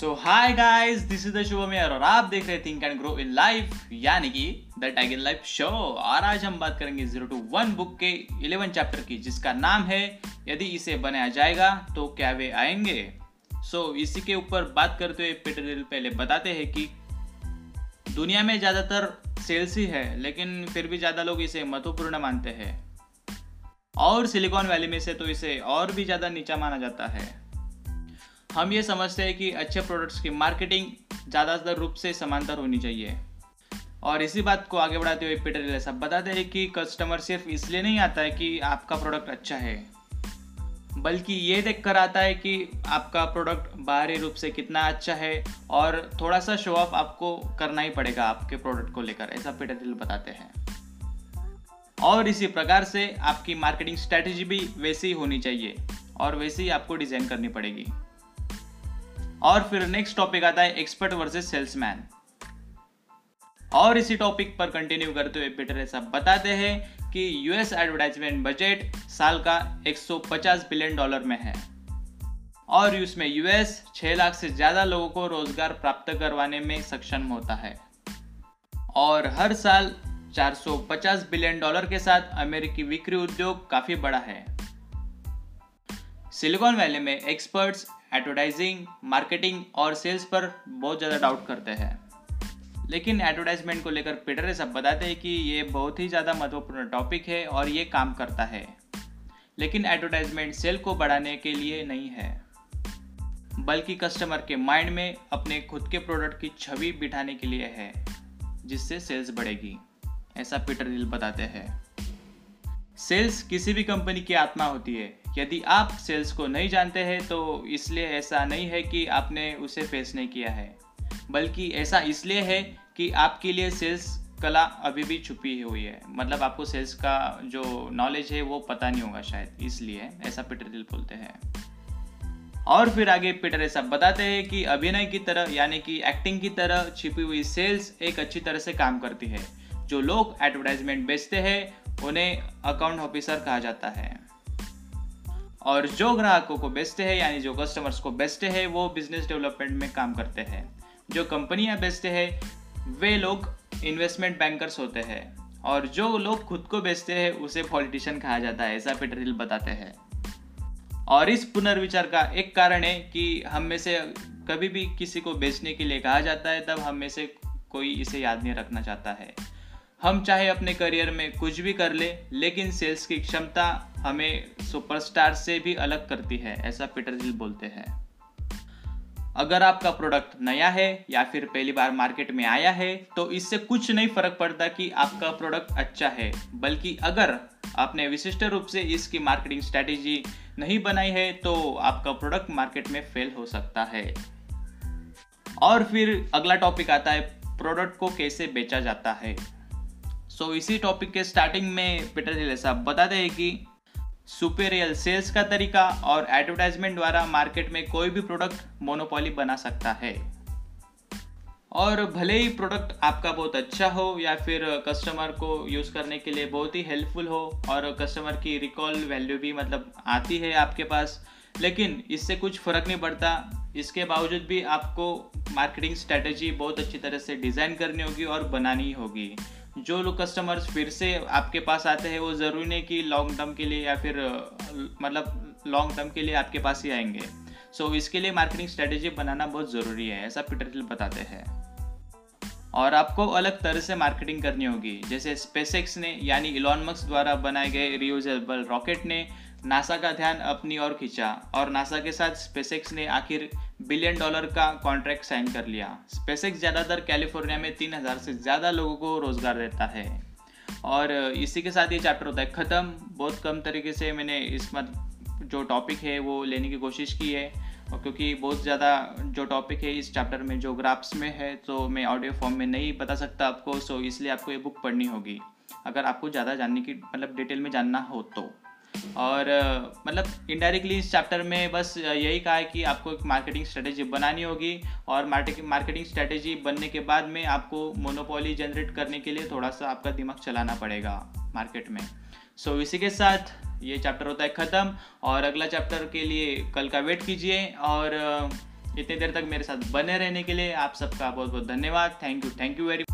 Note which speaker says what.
Speaker 1: So hi guys this is the Shubham यार और आप देख रहे think and grow in life यानी कि द टाइगर लाइफ शो और आज हम बात करेंगे ज़ीरो टू वन बुक के इलेवन चैप्टर की जिसका नाम है यदि इसे बनाया जाएगा तो क्या वे आएँगे? सो so, इसी के ऊपर बात करते हुए पीटर पहले बताते हैं कि दुनिया में ज़्यादातर सेल्स ही है लेकिन फिर भी ज़्यादा लोग इसे महत्वपूर्ण मानते हैं। और सिलिकॉन वैली में से तो इसे और भी ज़्यादा नीचा माना जाता है। हम ये समझते हैं कि अच्छे प्रोडक्ट्स की मार्केटिंग ज़्यादातर रूप से समांतर होनी चाहिए। और इसी बात को आगे बढ़ाते हुए पीटर सब बताते हैं कि कस्टमर सिर्फ़ इसलिए नहीं आता है कि आपका प्रोडक्ट अच्छा है, बल्कि ये देख कर आता है कि आपका प्रोडक्ट बाहरी रूप से कितना अच्छा है और थोड़ा सा शो ऑफ़ आपको करना ही पड़ेगा आपके प्रोडक्ट को लेकर, ऐसा पीटर बताते हैं। और इसी प्रकार से आपकी मार्केटिंग स्ट्रैटेजी भी वैसी होनी चाहिए और वैसे आपको डिज़ाइन करनी पड़ेगी। और फिर नेक्स्ट टॉपिक आता है एक्सपर्ट वर्सेस सेल्समैन और इसी टॉपिक पर कंटिन्यू करते हुए पीटर ऐसा बताते हैं कि यूएस एडवर्टाइजमेंट बजट साल का 150 बिलियन डॉलर में है। और उसमें यूएस 6 लाख से ज़्यादा लोगों को रोज़गार प्राप्त करवाने में सक्षम होता है। और हर साल 450 बिलियन डॉलर के साथ अमेरिकी बिक्री उद्योग काफ़ी बड़ा है। सिलिकॉन वैली में एक्सपर्ट्स एडवर्टाइजिंग मार्केटिंग और सेल्स पर बहुत ज़्यादा डाउट करते हैं। लेकिन एडवर्टाइजमेंट को लेकर पीटर सब बताते हैं कि ये बहुत ही ज़्यादा महत्वपूर्ण टॉपिक है और ये काम करता है। लेकिन एडवर्टाइजमेंट सेल को बढ़ाने के लिए नहीं है। बल्कि कस्टमर के माइंड में अपने खुद के प्रोडक्ट की छवि बिठाने के लिए है, जिससे सेल्स बढ़ेगी। ऐसा पीटर हिल बताते हैं। सेल्स किसी भी कंपनी की आत्मा होती है। यदि आप सेल्स को नहीं जानते हैं तो इसलिए ऐसा नहीं है कि आपने उसे फेस नहीं किया है। बल्कि ऐसा इसलिए है कि आपके लिए सेल्स कला अभी भी छुपी हुई है। मतलब आपको सेल्स का जो नॉलेज है, वो पता नहीं होगा शायद, इसलिए ऐसा पीटर दिल बोलते हैं। और फिर आगे पीटर ऐसा बताते हैं कि अभिनय की तरह, यानी कि एक्टिंग की तरह छिपी हुई सेल्स एक अच्छी तरह से काम करती है। जो लोग एडवर्टाइजमेंट बेचते हैं, उन्हें अकाउंट ऑफिसर कहा जाता है। और जो ग्राहकों को बेचते हैं, यानी जो कस्टमर्स को बेचते हैं, वो बिज़नेस डेवलपमेंट में काम करते हैं। जो कंपनियाँ बेचते हैं, वे लोग इन्वेस्टमेंट बैंकर्स होते हैं। और जो लोग खुद को बेचते हैं, उसे पॉलिटिशियन कहा जाता है, ऐसा पीटर हिल बताते हैं। और इस पुनर्विचार का एक कारण है कि हम में से कभी भी किसी को बेचने के लिए कहा जाता है, तब हम में से कोई इसे याद नहीं रखना चाहता है। हम चाहे अपने करियर में कुछ भी कर ले, लेकिन सेल्स की क्षमता हमें सुपरस्टार से भी अलग करती है, ऐसा पीटर जिल बोलते हैं। अगर आपका प्रोडक्ट नया है या फिर पहली बार मार्केट में आया है तो इससे कुछ नहीं फ़र्क पड़ता कि आपका प्रोडक्ट अच्छा है। बल्कि अगर आपने विशिष्ट रूप से इसकी मार्केटिंग स्ट्रैटेजी नहीं बनाई है तो आपका प्रोडक्ट मार्केट में फेल हो सकता है। और फिर अगला टॉपिक आता है प्रोडक्ट को कैसे बेचा जाता है। सो so, इसी टॉपिक के स्टार्टिंग में पीटर हिल साहब बताते हैं कि सुपेरियल सेल्स का तरीका और एडवर्टाइजमेंट द्वारा मार्केट में कोई भी प्रोडक्ट मोनोपोली बना सकता है। और भले ही प्रोडक्ट आपका बहुत अच्छा हो या फिर कस्टमर को यूज़ करने के लिए बहुत ही हेल्पफुल हो और कस्टमर की रिकॉल वैल्यू भी मतलब आती है आपके पास लेकिन इससे कुछ फ़र्क नहीं पड़ता। इसके बावजूद भी आपको मार्केटिंग स्ट्रेटजी बहुत अच्छी तरह से डिज़ाइन करनी होगी और बनानी होगी। जो लोग कस्टमर्स फिर से आपके पास आते हैं वो ज़रूरी नहीं कि लॉन्ग टर्म के लिए या फिर मतलब लॉन्ग टर्म के लिए आपके पास ही आएँगे। सो so, इसके लिए मार्केटिंग स्ट्रेटेजी बनाना बहुत ज़रूरी है ऐसा पीटर टिल बताते हैं। और आपको अलग तरह से मार्केटिंग करनी होगी जैसे स्पेसएक्स ने यानी इलॉन मक्स द्वारा बनाए गए रियूजेबल रॉकेट ने नासा का ध्यान अपनी ओर खींचा और नासा के साथ स्पेसिक्स ने आखिर बिलियन डॉलर का कॉन्ट्रैक्ट साइन कर लिया। स्पेसिक्स ज़्यादातर कैलिफ़ोर्निया में तीन हज़ार से ज़्यादा लोगों को रोज़गार देता है। और इसी के साथ ये चैप्टर होता है ख़त्म। बहुत कम तरीके से मैंने इस मत जो टॉपिक है वो लेने की कोशिश की है। और क्योंकि बहुत ज़्यादा जो टॉपिक है इस चैप्टर में जो ग्राफ्स में है तो मैं ऑडियो फॉर्म में नहीं बता सकता आपको सो इसलिए आपको ये बुक पढ़नी होगी। अगर आपको ज़्यादा जानने की मतलब डिटेल में जानना हो तो। और मतलब इनडायरेक्टली इस चैप्टर में बस यही कहा है कि आपको एक मार्केटिंग स्ट्रेटेजी बनानी होगी और मार्केटिंग स्ट्रेटेजी बनने के बाद में आपको मोनोपोली जनरेट करने के लिए थोड़ा सा आपका दिमाग चलाना पड़ेगा मार्केट में। सो so, इसी के साथ ये चैप्टर होता है ख़त्म और अगला चैप्टर के लिए कल का वेट कीजिए और इतनी देर तक मेरे साथ बने रहने के लिए आप सबका बहुत बहुत धन्यवाद thank you thank you very